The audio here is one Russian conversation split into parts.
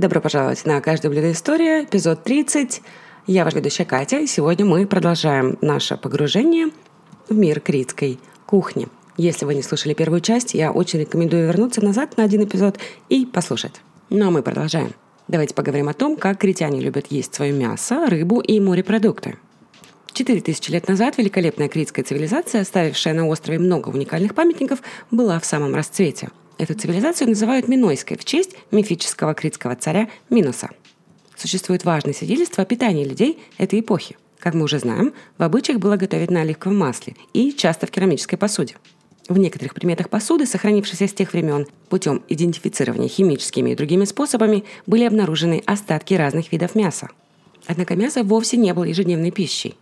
Добро пожаловать на «Каждое блюдо история», эпизод 30. Я ваш ведущая Катя, и сегодня мы продолжаем наше погружение в мир критской кухни. Если вы не слушали первую часть, я очень рекомендую вернуться назад на один эпизод и послушать. Ну а мы продолжаем. Давайте поговорим о том, как критяне любят есть свое мясо, рыбу и морепродукты. Четыре тысячи лет назад великолепная критская цивилизация, оставившая на острове много уникальных памятников, была в самом расцвете – Эту цивилизацию называют Минойской в честь мифического критского царя Миноса. Существует важное свидетельство о питании людей этой эпохи. Как мы уже знаем, в обычаях было готовить на оливковом масле и часто в керамической посуде. В некоторых предметах посуды, сохранившихся с тех времен, путем идентифицирования химическими и другими способами, были обнаружены остатки разных видов мяса. Однако мясо вовсе не было ежедневной пищей.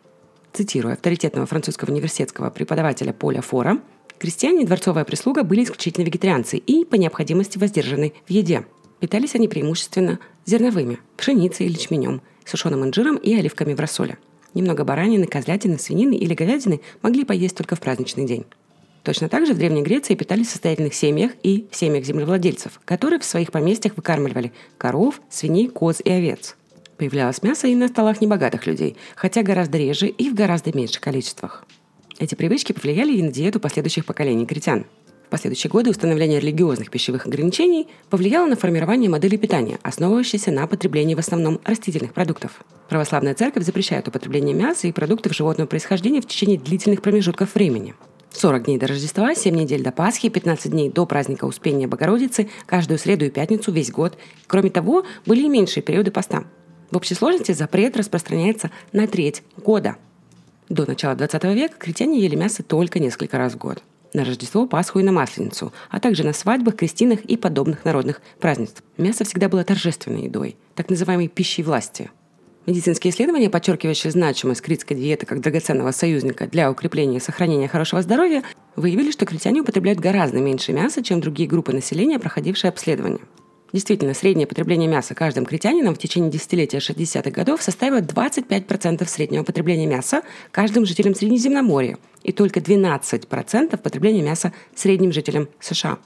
Цитируя авторитетного французского университетского преподавателя Поля Фора, Крестьяне и дворцовая прислуга были исключительно вегетарианцы и, по необходимости, воздержаны в еде. Питались они преимущественно зерновыми, пшеницей или ячменем, сушеным инжиром и оливками в рассоле. Немного баранины, козлятины, свинины или говядины могли поесть только в праздничный день. Точно так же в Древней Греции питались в состоятельных семьях и в семьях землевладельцев, которые в своих поместьях выкармливали коров, свиней, коз и овец. Появлялось мясо и на столах небогатых людей, хотя гораздо реже и в гораздо меньших количествах. Эти привычки повлияли и на диету последующих поколений критян. В последующие годы установление религиозных пищевых ограничений повлияло на формирование модели питания, основывающейся на потреблении в основном растительных продуктов. Православная церковь запрещает употребление мяса и продуктов животного происхождения в течение длительных промежутков времени. 40 дней до Рождества, 7 недель до Пасхи, 15 дней до праздника Успения Богородицы, каждую среду и пятницу весь год. Кроме того, были и меньшие периоды поста. В общей сложности запрет распространяется на треть года – до начала 20 века крестьяне ели мясо только несколько раз в год. На Рождество, Пасху и на Масленицу, а также на свадьбах, крестинах и подобных народных празднеств. Мясо всегда было торжественной едой, так называемой пищей власти. Медицинские исследования, подчеркивающие значимость критской диеты как драгоценного союзника для укрепления и сохранения хорошего здоровья, выявили, что критяне употребляют гораздо меньше мяса, чем другие группы населения, проходившие обследование. Действительно, среднее потребление мяса каждым критянином в течение десятилетия 60-х годов составило 25% среднего потребления мяса каждым жителем Средиземноморья и только 12% потребления мяса средним жителям США.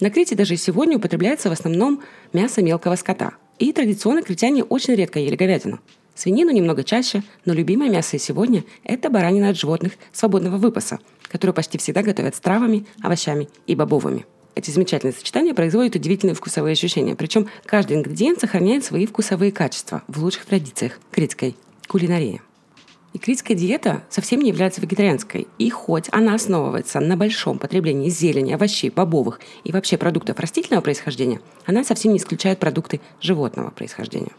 На Крите даже сегодня употребляется в основном мясо мелкого скота. И традиционно критяне очень редко ели говядину. Свинину немного чаще, но любимое мясо и сегодня – это баранина от животных свободного выпаса, которую почти всегда готовят с травами, овощами и бобовыми. Эти замечательные сочетания производят удивительные вкусовые ощущения, причем каждый ингредиент сохраняет свои вкусовые качества в лучших традициях критской кулинарии. И критская диета совсем не является вегетарианской. И хоть она основывается на большом потреблении зелени, овощей, бобовых и вообще продуктов растительного происхождения, она совсем не исключает продукты животного происхождения.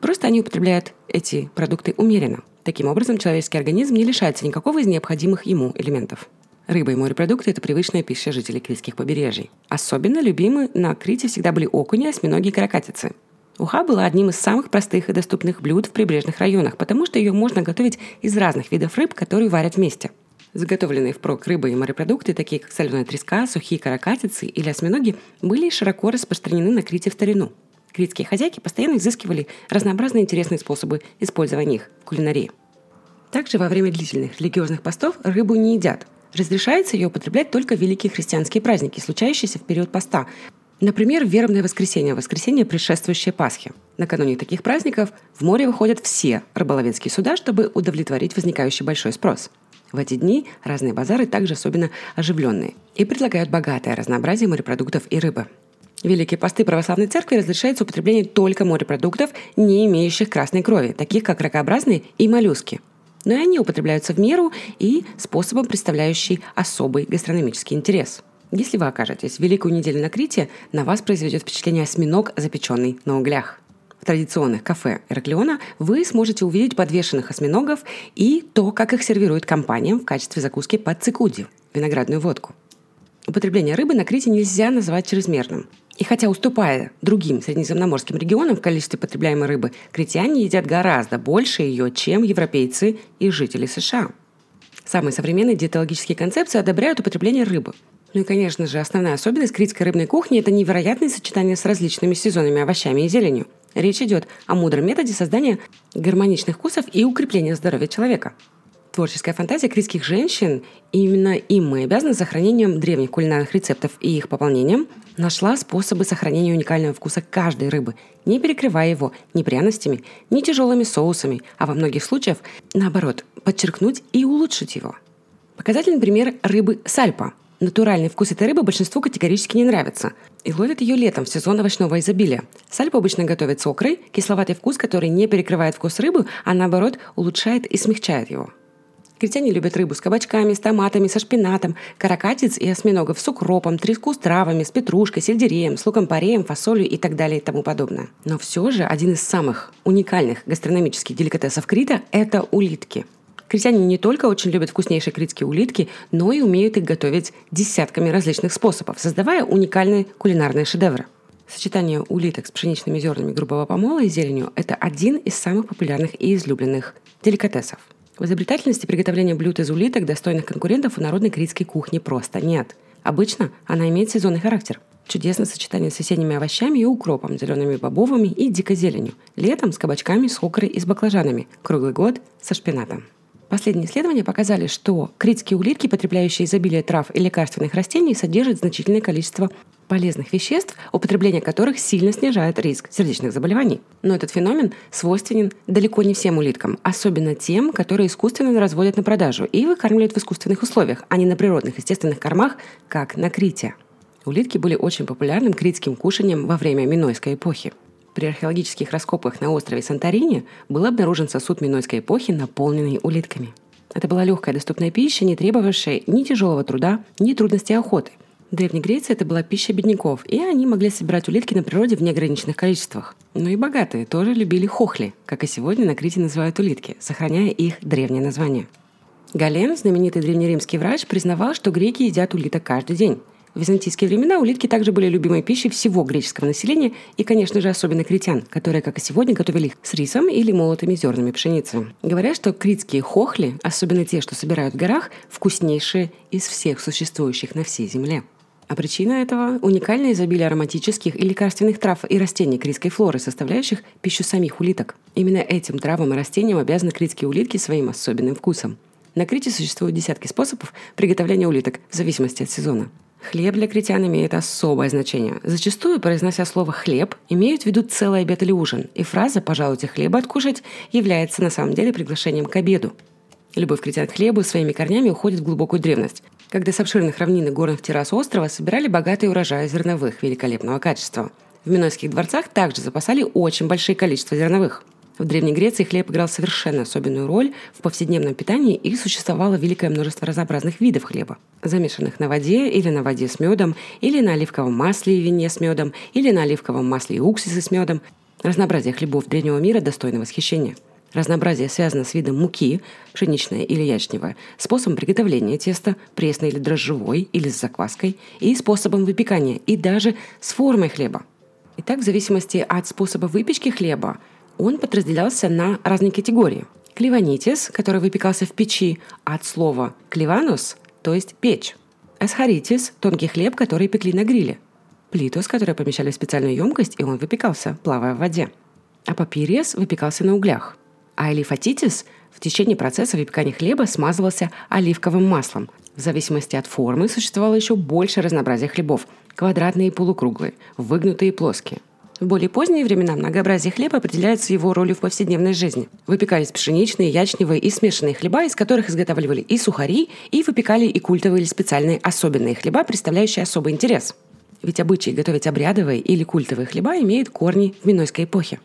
Просто они употребляют эти продукты умеренно. Таким образом, человеческий организм не лишается никакого из необходимых ему элементов. Рыба и морепродукты – это привычная пища жителей критских побережий. Особенно любимы на Крите всегда были окуни, осьминоги и каракатицы. Уха была одним из самых простых и доступных блюд в прибрежных районах, потому что ее можно готовить из разных видов рыб, которые варят вместе. Заготовленные впрок рыбы и морепродукты, такие как соленая треска, сухие каракатицы или осьминоги, были широко распространены на Крите в старину. Критские хозяйки постоянно изыскивали разнообразные интересные способы использования их в кулинарии. Также во время длительных религиозных постов рыбу не едят, Разрешается ее употреблять только в великие христианские праздники, случающиеся в период поста. Например, вербное воскресенье, воскресенье, предшествующее Пасхе. Накануне таких праздников в море выходят все рыболовецкие суда, чтобы удовлетворить возникающий большой спрос. В эти дни разные базары также особенно оживленные и предлагают богатое разнообразие морепродуктов и рыбы. Великие посты православной церкви разрешается употребление только морепродуктов, не имеющих красной крови, таких как ракообразные и моллюски – но и они употребляются в меру и способом, представляющий особый гастрономический интерес. Если вы окажетесь в Великую неделю на Крите, на вас произведет впечатление осьминог, запеченный на углях. В традиционных кафе Ираклиона вы сможете увидеть подвешенных осьминогов и то, как их сервируют компаниям в качестве закуски под цикуди – виноградную водку. Употребление рыбы на Крите нельзя называть чрезмерным. И хотя уступая другим среднеземноморским регионам в количестве потребляемой рыбы, критяне едят гораздо больше ее, чем европейцы и жители США. Самые современные диетологические концепции одобряют употребление рыбы. Ну и, конечно же, основная особенность критской рыбной кухни – это невероятное сочетание с различными сезонными овощами и зеленью. Речь идет о мудром методе создания гармоничных вкусов и укрепления здоровья человека – Творческая фантазия критских женщин, именно им мы обязаны сохранением древних кулинарных рецептов и их пополнением, нашла способы сохранения уникального вкуса каждой рыбы, не перекрывая его ни пряностями, ни тяжелыми соусами, а во многих случаях, наоборот, подчеркнуть и улучшить его. Показательный пример рыбы сальпа. Натуральный вкус этой рыбы большинству категорически не нравится. И ловят ее летом в сезон овощного изобилия. Сальпа обычно готовят с окрой, кисловатый вкус, который не перекрывает вкус рыбы, а наоборот улучшает и смягчает его. Критяне любят рыбу с кабачками, с томатами, со шпинатом, каракатиц и осьминогов с укропом, треску с травами, с петрушкой, сельдереем, с луком-пореем, фасолью и так далее и тому подобное. Но все же один из самых уникальных гастрономических деликатесов Крита – это улитки. Критяне не только очень любят вкуснейшие критские улитки, но и умеют их готовить десятками различных способов, создавая уникальные кулинарные шедевры. Сочетание улиток с пшеничными зернами грубого помола и зеленью – это один из самых популярных и излюбленных деликатесов – в изобретательности приготовления блюд из улиток, достойных конкурентов у народной критской кухни, просто нет. Обычно она имеет сезонный характер. Чудесное сочетание с осенними овощами и укропом, зелеными бобовыми и дикой зеленью. Летом с кабачками, с окрой и с баклажанами. Круглый год со шпинатом. Последние исследования показали, что критские улитки, потребляющие изобилие трав и лекарственных растений, содержат значительное количество полезных веществ, употребление которых сильно снижает риск сердечных заболеваний. Но этот феномен свойственен далеко не всем улиткам, особенно тем, которые искусственно разводят на продажу и выкармливают в искусственных условиях, а не на природных естественных кормах, как на Крите. Улитки были очень популярным критским кушанием во время Минойской эпохи. При археологических раскопках на острове Санторини был обнаружен сосуд Минойской эпохи, наполненный улитками. Это была легкая доступная пища, не требовавшая ни тяжелого труда, ни трудностей охоты – в Древней Греции это была пища бедняков, и они могли собирать улитки на природе в неограниченных количествах. Но и богатые тоже любили хохли, как и сегодня на Крите называют улитки, сохраняя их древнее название. Гален, знаменитый древнеримский врач, признавал, что греки едят улиток каждый день. В византийские времена улитки также были любимой пищей всего греческого населения и, конечно же, особенно критян, которые, как и сегодня, готовили их с рисом или молотыми зернами пшеницы. Говорят, что критские хохли, особенно те, что собирают в горах, вкуснейшие из всех существующих на всей земле. А причина этого – уникальное изобилие ароматических и лекарственных трав и растений критской флоры, составляющих пищу самих улиток. Именно этим травам и растениям обязаны критские улитки своим особенным вкусом. На Крите существуют десятки способов приготовления улиток в зависимости от сезона. Хлеб для критян имеет особое значение. Зачастую, произнося слово «хлеб», имеют в виду целый обед или ужин, и фраза «пожалуйте хлеба откушать» является на самом деле приглашением к обеду. Любовь критян к хлебу своими корнями уходит в глубокую древность когда с обширных равнин и горных террас острова собирали богатые урожаи зерновых великолепного качества. В Минойских дворцах также запасали очень большие количества зерновых. В Древней Греции хлеб играл совершенно особенную роль в повседневном питании и существовало великое множество разнообразных видов хлеба, замешанных на воде или на воде с медом, или на оливковом масле и вине с медом, или на оливковом масле и уксусе с медом. Разнообразие хлебов древнего мира достойно восхищения – Разнообразие связано с видом муки, пшеничная или ячневая, способом приготовления теста, пресной или дрожжевой, или с закваской, и способом выпекания, и даже с формой хлеба. Итак, в зависимости от способа выпечки хлеба, он подразделялся на разные категории. Клеванитис, который выпекался в печи, от слова клеванус, то есть печь. Асхаритис – тонкий хлеб, который пекли на гриле. Плитус, который помещали в специальную емкость, и он выпекался, плавая в воде. А папириес выпекался на углях – а элифатитис в течение процесса выпекания хлеба смазывался оливковым маслом. В зависимости от формы существовало еще больше разнообразия хлебов – квадратные и полукруглые, выгнутые и плоские. В более поздние времена многообразие хлеба определяется его ролью в повседневной жизни. Выпекались пшеничные, ячневые и смешанные хлеба, из которых изготавливали и сухари, и выпекали и культовые или специальные особенные хлеба, представляющие особый интерес. Ведь обычай готовить обрядовые или культовые хлеба имеет корни в Минойской эпохе.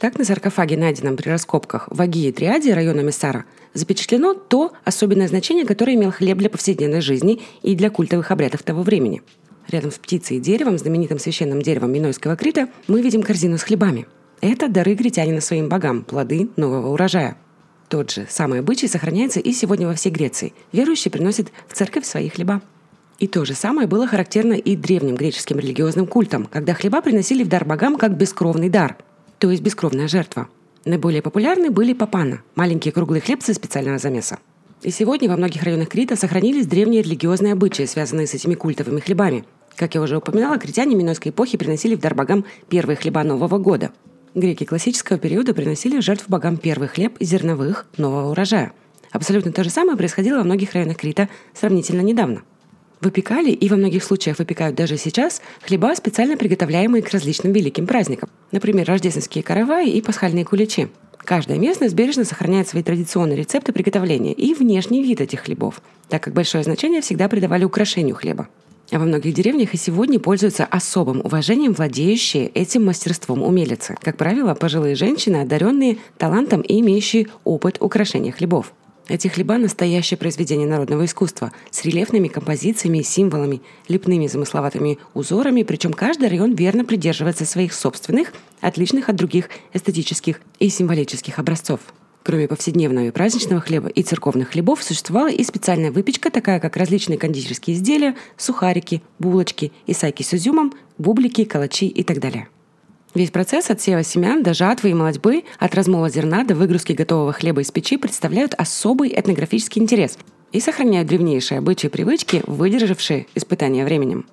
Так на саркофаге, найденном при раскопках в Агии Триаде района Мессара, запечатлено то особенное значение, которое имел хлеб для повседневной жизни и для культовых обрядов того времени. Рядом с птицей и деревом, знаменитым священным деревом Минойского Крита, мы видим корзину с хлебами. Это дары гритянина своим богам, плоды нового урожая. Тот же самый обычай сохраняется и сегодня во всей Греции. Верующие приносят в церковь свои хлеба. И то же самое было характерно и древним греческим религиозным культам, когда хлеба приносили в дар богам как бескровный дар – то есть бескровная жертва. Наиболее популярны были папана – маленькие круглые хлебцы специального замеса. И сегодня во многих районах Крита сохранились древние религиозные обычаи, связанные с этими культовыми хлебами. Как я уже упоминала, критяне Минойской эпохи приносили в дар богам первые хлеба Нового года. Греки классического периода приносили в жертву богам первый хлеб зерновых нового урожая. Абсолютно то же самое происходило во многих районах Крита сравнительно недавно. Выпекали и во многих случаях выпекают даже сейчас хлеба, специально приготовляемые к различным великим праздникам. Например, рождественские караваи и пасхальные куличи. Каждая местность бережно сохраняет свои традиционные рецепты приготовления и внешний вид этих хлебов, так как большое значение всегда придавали украшению хлеба. Во многих деревнях и сегодня пользуются особым уважением владеющие этим мастерством умелицы. Как правило, пожилые женщины, одаренные талантом и имеющие опыт украшения хлебов. Эти хлеба – настоящее произведение народного искусства с рельефными композициями и символами, лепными замысловатыми узорами, причем каждый район верно придерживается своих собственных, отличных от других эстетических и символических образцов. Кроме повседневного и праздничного хлеба и церковных хлебов, существовала и специальная выпечка, такая как различные кондитерские изделия, сухарики, булочки, исайки с изюмом, бублики, калачи и так далее. Весь процесс от сева семян до жатвы и молодьбы, от размола зерна до выгрузки готового хлеба из печи представляют особый этнографический интерес и сохраняют древнейшие обычаи и привычки, выдержавшие испытания временем.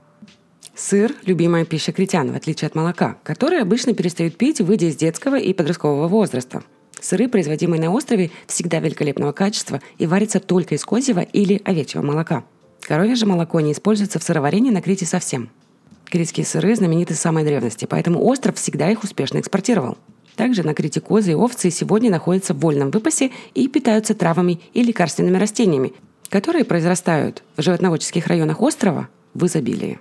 Сыр – любимая пища критян, в отличие от молока, которое обычно перестают пить, выйдя из детского и подросткового возраста. Сыры, производимые на острове, всегда великолепного качества и варятся только из козьего или овечьего молока. Коровье же молоко не используется в сыроварении на Крите совсем – Критские сыры знамениты самой древности, поэтому остров всегда их успешно экспортировал. Также на Крите козы и овцы сегодня находятся в вольном выпасе и питаются травами и лекарственными растениями, которые произрастают в животноводческих районах острова в изобилии.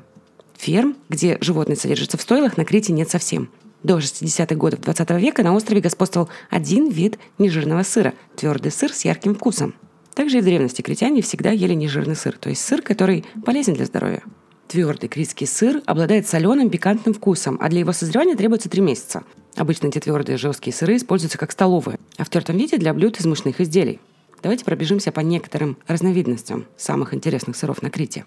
Ферм, где животные содержатся в стойлах, на Крите нет совсем. До 60-х годов 20 века на острове господствовал один вид нежирного сыра – твердый сыр с ярким вкусом. Также и в древности критяне всегда ели нежирный сыр, то есть сыр, который полезен для здоровья. Твердый критский сыр обладает соленым пикантным вкусом, а для его созревания требуется 3 месяца. Обычно эти твердые жесткие сыры используются как столовые, а в тертом виде для блюд из мучных изделий. Давайте пробежимся по некоторым разновидностям самых интересных сыров на Крите.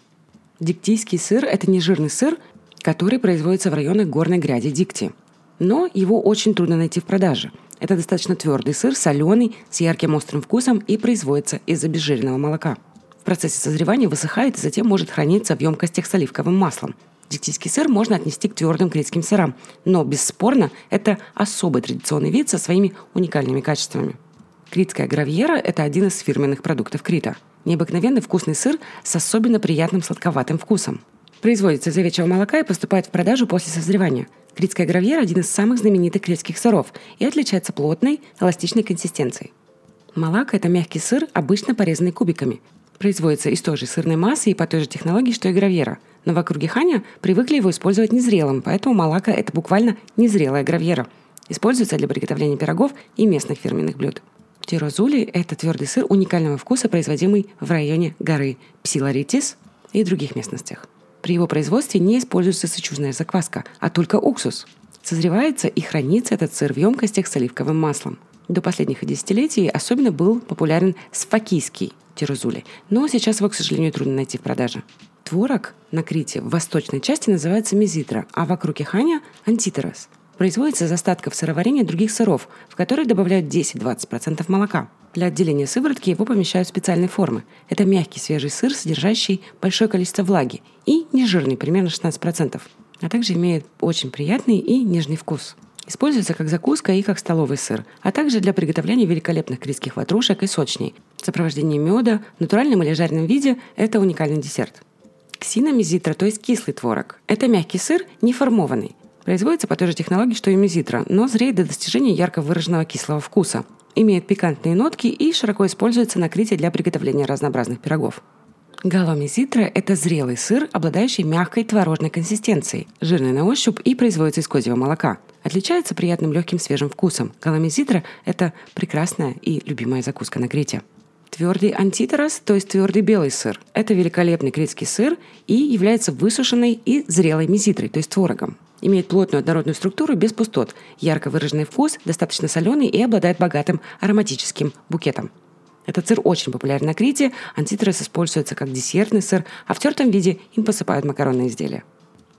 Диктийский сыр – это нежирный сыр, который производится в районах горной гряди Дикти. Но его очень трудно найти в продаже. Это достаточно твердый сыр, соленый, с ярким острым вкусом и производится из обезжиренного молока – в процессе созревания высыхает и затем может храниться в емкостях с оливковым маслом. Диктийский сыр можно отнести к твердым критским сырам, но бесспорно это особый традиционный вид со своими уникальными качествами. Критская гравьера – это один из фирменных продуктов Крита. Необыкновенный вкусный сыр с особенно приятным сладковатым вкусом. Производится из овечьего молока и поступает в продажу после созревания. Критская гравьера – один из самых знаменитых критских сыров и отличается плотной, эластичной консистенцией. Малака – это мягкий сыр, обычно порезанный кубиками. Производится из той же сырной массы и по той же технологии, что и гравьера. Но в округе Ханя привыкли его использовать незрелым, поэтому малака – это буквально незрелая гравьера. Используется для приготовления пирогов и местных фирменных блюд. Тирозули – это твердый сыр уникального вкуса, производимый в районе горы Псиларитис и других местностях. При его производстве не используется сычужная закваска, а только уксус. Созревается и хранится этот сыр в емкостях с оливковым маслом. До последних десятилетий особенно был популярен сфакийский тирозули, но сейчас его, к сожалению, трудно найти в продаже. Творог на Крите в восточной части называется мезитра, а вокруг Иханя – антитерос. Производится из остатков сыроварения других сыров, в которые добавляют 10-20% молока. Для отделения сыворотки его помещают в специальные формы. Это мягкий свежий сыр, содержащий большое количество влаги, и нежирный, примерно 16%, а также имеет очень приятный и нежный вкус. Используется как закуска и как столовый сыр, а также для приготовления великолепных критских ватрушек и сочней. В сопровождении меда, натуральном или жареном виде – это уникальный десерт. Ксиномезитра, то есть кислый творог. Это мягкий сыр, не формованный. Производится по той же технологии, что и мезитра, но зреет до достижения ярко выраженного кислого вкуса. Имеет пикантные нотки и широко используется на Крите для приготовления разнообразных пирогов. Галомезитра – это зрелый сыр, обладающий мягкой творожной консистенцией, жирный на ощупь и производится из козьего молока. Отличается приятным легким свежим вкусом. Галамезитра – это прекрасная и любимая закуска на Крите. Твердый антитерос, то есть твердый белый сыр. Это великолепный критский сыр и является высушенной и зрелой мезитрой, то есть творогом. Имеет плотную однородную структуру без пустот, ярко выраженный вкус, достаточно соленый и обладает богатым ароматическим букетом. Этот сыр очень популярен на Крите, антитерос используется как десертный сыр, а в тертом виде им посыпают макаронные изделия.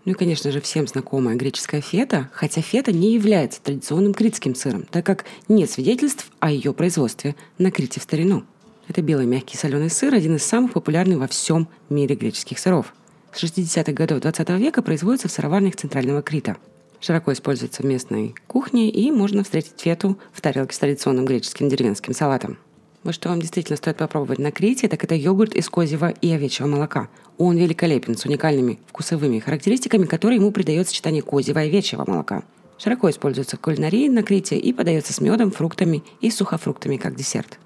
Ну и, конечно же, всем знакомая греческая фета, хотя фета не является традиционным критским сыром, так как нет свидетельств о ее производстве на Крите в старину. Это белый мягкий соленый сыр, один из самых популярных во всем мире греческих сыров. С 60-х годов 20 века производится в сыроварнях Центрального Крита. Широко используется в местной кухне и можно встретить фету в тарелке с традиционным греческим деревенским салатом. Вот что вам действительно стоит попробовать на Крите, так это йогурт из козьего и овечьего молока. Он великолепен, с уникальными вкусовыми характеристиками, которые ему придает сочетание козьего и овечьего молока. Широко используется в кулинарии на Крите и подается с медом, фруктами и сухофруктами как десерт.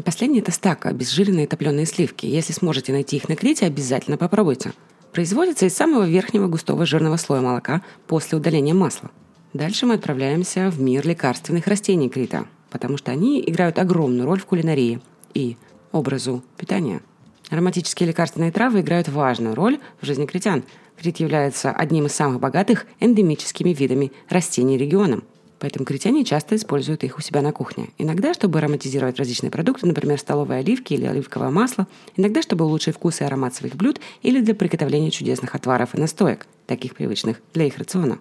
И последнее – это стака, обезжиренные топленые сливки. Если сможете найти их на Крите, обязательно попробуйте. Производится из самого верхнего густого жирного слоя молока после удаления масла. Дальше мы отправляемся в мир лекарственных растений Крита – потому что они играют огромную роль в кулинарии и образу питания. Ароматические лекарственные травы играют важную роль в жизни критян. Крит является одним из самых богатых эндемическими видами растений регионом. Поэтому критяне часто используют их у себя на кухне. Иногда, чтобы ароматизировать различные продукты, например, столовые оливки или оливковое масло. Иногда, чтобы улучшить вкус и аромат своих блюд или для приготовления чудесных отваров и настоек, таких привычных для их рациона.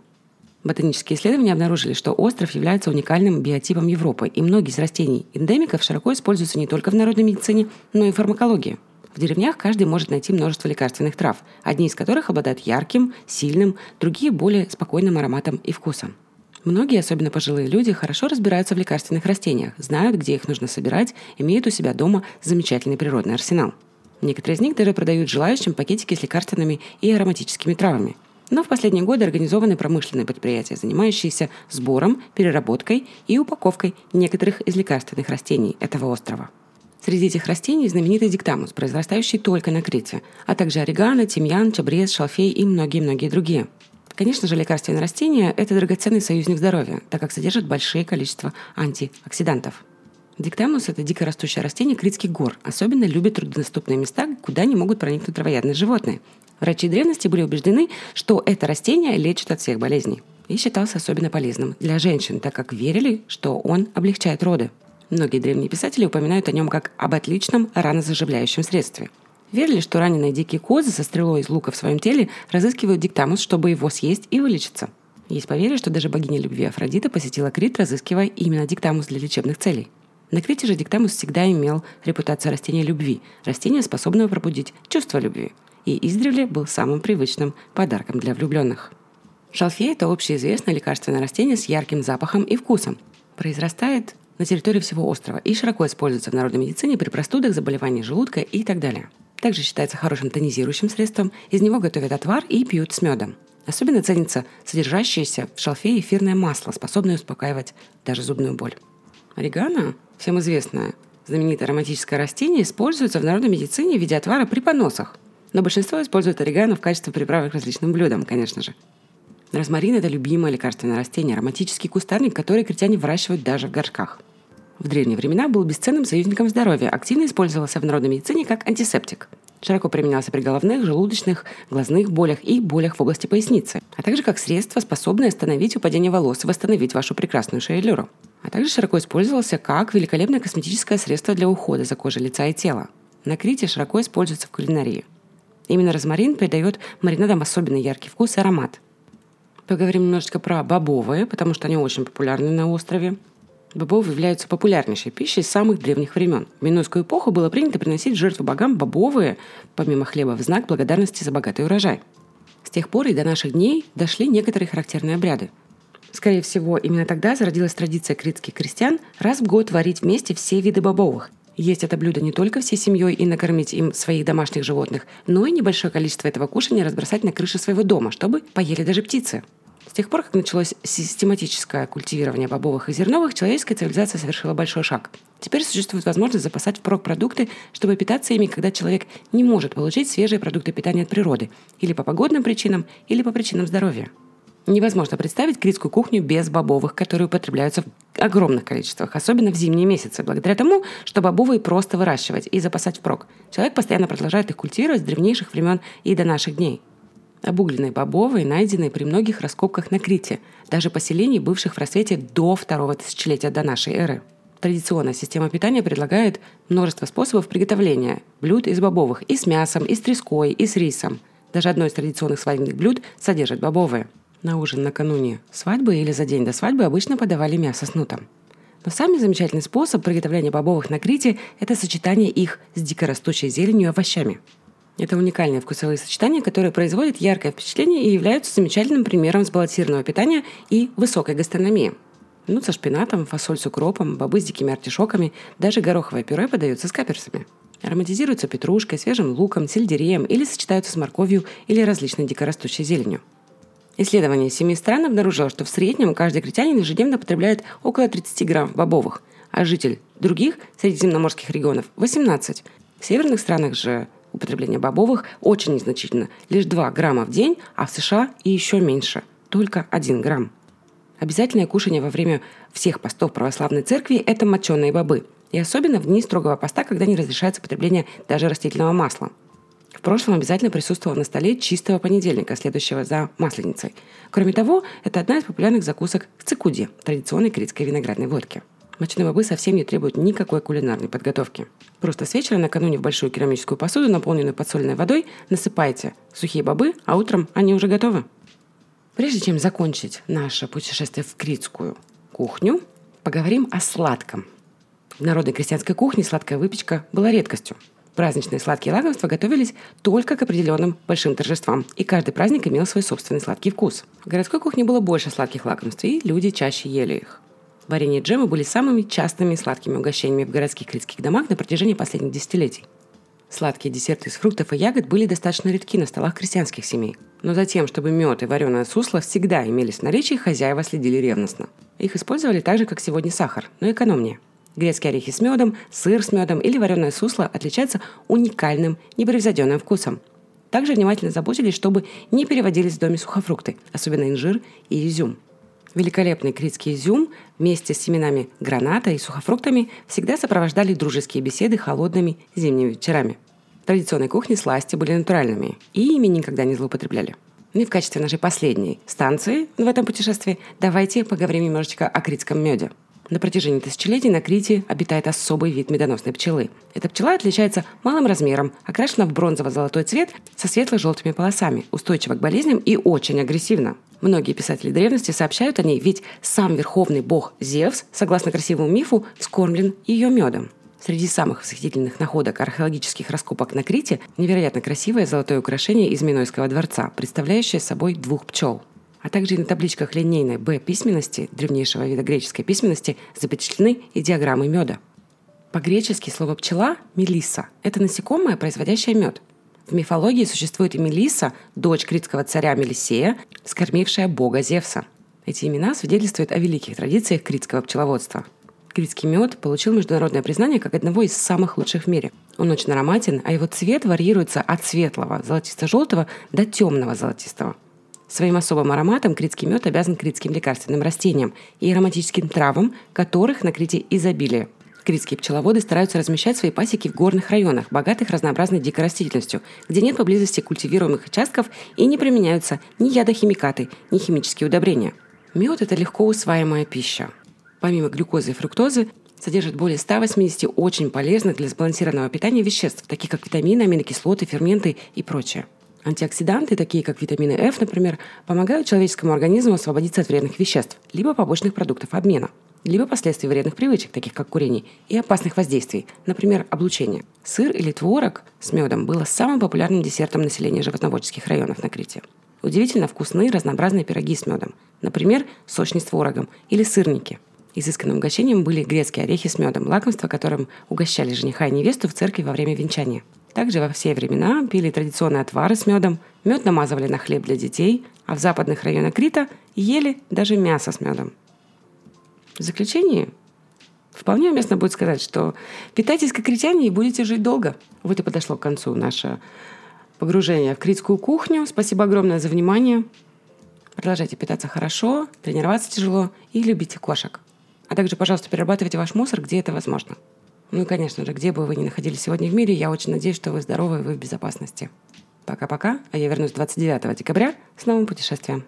Ботанические исследования обнаружили, что остров является уникальным биотипом Европы, и многие из растений эндемиков широко используются не только в народной медицине, но и в фармакологии. В деревнях каждый может найти множество лекарственных трав, одни из которых обладают ярким, сильным, другие более спокойным ароматом и вкусом. Многие, особенно пожилые люди, хорошо разбираются в лекарственных растениях, знают, где их нужно собирать, имеют у себя дома замечательный природный арсенал. Некоторые из них даже продают желающим пакетики с лекарственными и ароматическими травами – но в последние годы организованы промышленные предприятия, занимающиеся сбором, переработкой и упаковкой некоторых из лекарственных растений этого острова. Среди этих растений знаменитый диктамус, произрастающий только на Крите, а также орегано, тимьян, чабрез, шалфей и многие-многие другие. Конечно же, лекарственные растения – это драгоценный союзник здоровья, так как содержат большие количество антиоксидантов. Диктамус – это дикорастущее растение критских гор. Особенно любит труднодоступные места, куда не могут проникнуть травоядные животные – Врачи древности были убеждены, что это растение лечит от всех болезней и считался особенно полезным для женщин, так как верили, что он облегчает роды. Многие древние писатели упоминают о нем как об отличном ранозаживляющем средстве. Верили, что раненые дикие козы со стрелой из лука в своем теле разыскивают диктамус, чтобы его съесть и вылечиться. Есть поверье, что даже богиня любви Афродита посетила Крит, разыскивая именно диктамус для лечебных целей. На Крите же диктамус всегда имел репутацию растения любви, растения, способного пробудить чувство любви и издревле был самым привычным подарком для влюбленных. Шалфей – это общеизвестное лекарственное растение с ярким запахом и вкусом. Произрастает на территории всего острова и широко используется в народной медицине при простудах, заболеваниях желудка и так далее. Также считается хорошим тонизирующим средством, из него готовят отвар и пьют с медом. Особенно ценится содержащееся в шалфее эфирное масло, способное успокаивать даже зубную боль. Орегано, всем известное, знаменитое ароматическое растение, используется в народной медицине в виде отвара при поносах – но большинство используют орегано в качестве приправы к различным блюдам, конечно же. Розмарин – это любимое лекарственное растение, ароматический кустарник, который критяне выращивают даже в горшках. В древние времена был бесценным союзником здоровья, активно использовался в народной медицине как антисептик. Широко применялся при головных, желудочных, глазных болях и болях в области поясницы, а также как средство, способное остановить упадение волос и восстановить вашу прекрасную шейлюру. А также широко использовался как великолепное косметическое средство для ухода за кожей лица и тела. На Крите широко используется в кулинарии – Именно розмарин придает маринадам особенно яркий вкус и аромат. Поговорим немножечко про бобовые, потому что они очень популярны на острове. Бобовые являются популярнейшей пищей с самых древних времен. В Минойскую эпоху было принято приносить жертву богам бобовые, помимо хлеба, в знак благодарности за богатый урожай. С тех пор и до наших дней дошли некоторые характерные обряды. Скорее всего, именно тогда зародилась традиция критских крестьян раз в год варить вместе все виды бобовых, есть это блюдо не только всей семьей и накормить им своих домашних животных, но и небольшое количество этого кушания разбросать на крыше своего дома, чтобы поели даже птицы. С тех пор, как началось систематическое культивирование бобовых и зерновых, человеческая цивилизация совершила большой шаг. Теперь существует возможность запасать впрок продукты, чтобы питаться ими, когда человек не может получить свежие продукты питания от природы, или по погодным причинам, или по причинам здоровья. Невозможно представить критскую кухню без бобовых, которые употребляются в огромных количествах, особенно в зимние месяцы, благодаря тому, что бобовые просто выращивать и запасать впрок. Человек постоянно продолжает их культивировать с древнейших времен и до наших дней. Обугленные бобовые найдены при многих раскопках на Крите, даже поселений, бывших в рассвете до второго тысячелетия до нашей эры. Традиционная система питания предлагает множество способов приготовления блюд из бобовых и с мясом, и с треской, и с рисом. Даже одно из традиционных свадебных блюд содержит бобовые – на ужин накануне свадьбы или за день до свадьбы обычно подавали мясо с нутом. Но самый замечательный способ приготовления бобовых на Крите – это сочетание их с дикорастущей зеленью и овощами. Это уникальные вкусовые сочетания, которые производят яркое впечатление и являются замечательным примером сбалансированного питания и высокой гастрономии. Ну, со шпинатом, фасоль с укропом, бобы с дикими артишоками, даже гороховое пюре подается с каперсами. Ароматизируются петрушкой, свежим луком, сельдереем или сочетаются с морковью или различной дикорастущей зеленью. Исследование семи стран обнаружило, что в среднем каждый критянин ежедневно потребляет около 30 грамм бобовых, а житель других средиземноморских регионов – 18. В северных странах же употребление бобовых очень незначительно – лишь 2 грамма в день, а в США и еще меньше – только 1 грамм. Обязательное кушание во время всех постов православной церкви – это моченые бобы. И особенно в дни строгого поста, когда не разрешается потребление даже растительного масла. В прошлом обязательно присутствовало на столе чистого понедельника, следующего за масленицей. Кроме того, это одна из популярных закусок в цикуде, традиционной критской виноградной водки. Моченые бобы совсем не требуют никакой кулинарной подготовки. Просто с вечера накануне в большую керамическую посуду, наполненную подсоленной водой, насыпайте сухие бобы, а утром они уже готовы. Прежде чем закончить наше путешествие в критскую кухню, поговорим о сладком. В народной крестьянской кухне сладкая выпечка была редкостью. Праздничные сладкие лакомства готовились только к определенным большим торжествам, и каждый праздник имел свой собственный сладкий вкус. В городской кухне было больше сладких лакомств, и люди чаще ели их. Варенье и джемы были самыми частыми сладкими угощениями в городских критских домах на протяжении последних десятилетий. Сладкие десерты из фруктов и ягод были достаточно редки на столах крестьянских семей. Но за тем, чтобы мед и вареное сусло всегда имелись в наличии, хозяева следили ревностно. Их использовали так же, как сегодня сахар, но экономнее. Грецкие орехи с медом, сыр с медом или вареное сусло отличаются уникальным, непревзойденным вкусом. Также внимательно заботились, чтобы не переводились в доме сухофрукты, особенно инжир и изюм. Великолепный критский изюм вместе с семенами граната и сухофруктами всегда сопровождали дружеские беседы холодными зимними вечерами. В традиционной кухне сласти были натуральными, и ими никогда не злоупотребляли. Ну и в качестве нашей последней станции в этом путешествии давайте поговорим немножечко о критском меде – на протяжении тысячелетий на Крите обитает особый вид медоносной пчелы. Эта пчела отличается малым размером, окрашена в бронзово-золотой цвет со светло-желтыми полосами, устойчива к болезням и очень агрессивна. Многие писатели древности сообщают о ней, ведь сам верховный бог Зевс, согласно красивому мифу, скормлен ее медом. Среди самых восхитительных находок археологических раскопок на Крите невероятно красивое золотое украшение из Минойского дворца, представляющее собой двух пчел а также и на табличках линейной Б письменности, древнейшего вида греческой письменности, запечатлены и диаграммы меда. По-гречески слово «пчела» – «мелисса» – это насекомое, производящее мед. В мифологии существует и Мелисса, дочь критского царя Мелисея, скормившая бога Зевса. Эти имена свидетельствуют о великих традициях критского пчеловодства. Критский мед получил международное признание как одного из самых лучших в мире. Он очень ароматен, а его цвет варьируется от светлого, золотисто-желтого до темного золотистого – Своим особым ароматом критский мед обязан критским лекарственным растениям и ароматическим травам, которых на Крите изобилие. Критские пчеловоды стараются размещать свои пасеки в горных районах, богатых разнообразной дикой растительностью, где нет поблизости культивируемых участков и не применяются ни ядохимикаты, ни химические удобрения. Мед – это легко усваиваемая пища. Помимо глюкозы и фруктозы, содержит более 180 очень полезных для сбалансированного питания веществ, таких как витамины, аминокислоты, ферменты и прочее. Антиоксиданты, такие как витамины F, например, помогают человеческому организму освободиться от вредных веществ, либо побочных продуктов обмена, либо последствий вредных привычек, таких как курение, и опасных воздействий, например, облучения. Сыр или творог с медом было самым популярным десертом населения животноводческих районов на Крите. Удивительно вкусные разнообразные пироги с медом, например, сочный с творогом или сырники. Изысканным угощением были грецкие орехи с медом, лакомство, которым угощали жениха и невесту в церкви во время венчания – также во все времена пили традиционные отвары с медом, мед намазывали на хлеб для детей, а в западных районах Крита ели даже мясо с медом. В заключение вполне уместно будет сказать, что питайтесь как критяне и будете жить долго. Вот и подошло к концу наше погружение в критскую кухню. Спасибо огромное за внимание. Продолжайте питаться хорошо, тренироваться тяжело и любите кошек. А также, пожалуйста, перерабатывайте ваш мусор, где это возможно. Ну и, конечно же, где бы вы ни находились сегодня в мире, я очень надеюсь, что вы здоровы и вы в безопасности. Пока-пока, а я вернусь 29 декабря с новым путешествием.